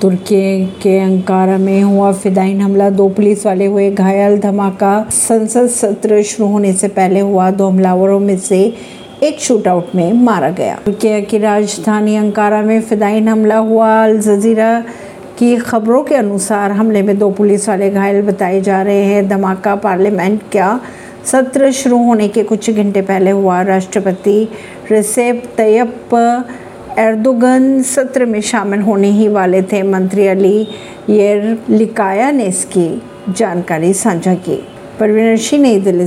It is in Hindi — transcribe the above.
तुर्की के अंकारा में हुआ फिदाइन हमला। दो पुलिस वाले हुए घायल। धमाका संसद सत्र शुरू होने से पहले हुआ। दो हमलावरों में से एक शूटआउट में मारा गया। तुर्की की राजधानी अंकारा में फिदाइन हमला हुआ। अल जजीरा की खबरों के अनुसार हमले में दो पुलिस वाले घायल बताए जा रहे हैं। धमाका पार्लियामेंट का सत्र शुरू होने के कुछ घंटे पहले हुआ। राष्ट्रपति रिसेप तैयप एर्दोगन सत्र में शामिल होने ही वाले थे मंत्री अली येर लिकाया ने इसकी जानकारी साझा की। परवीन सिंह नई दिल्ली से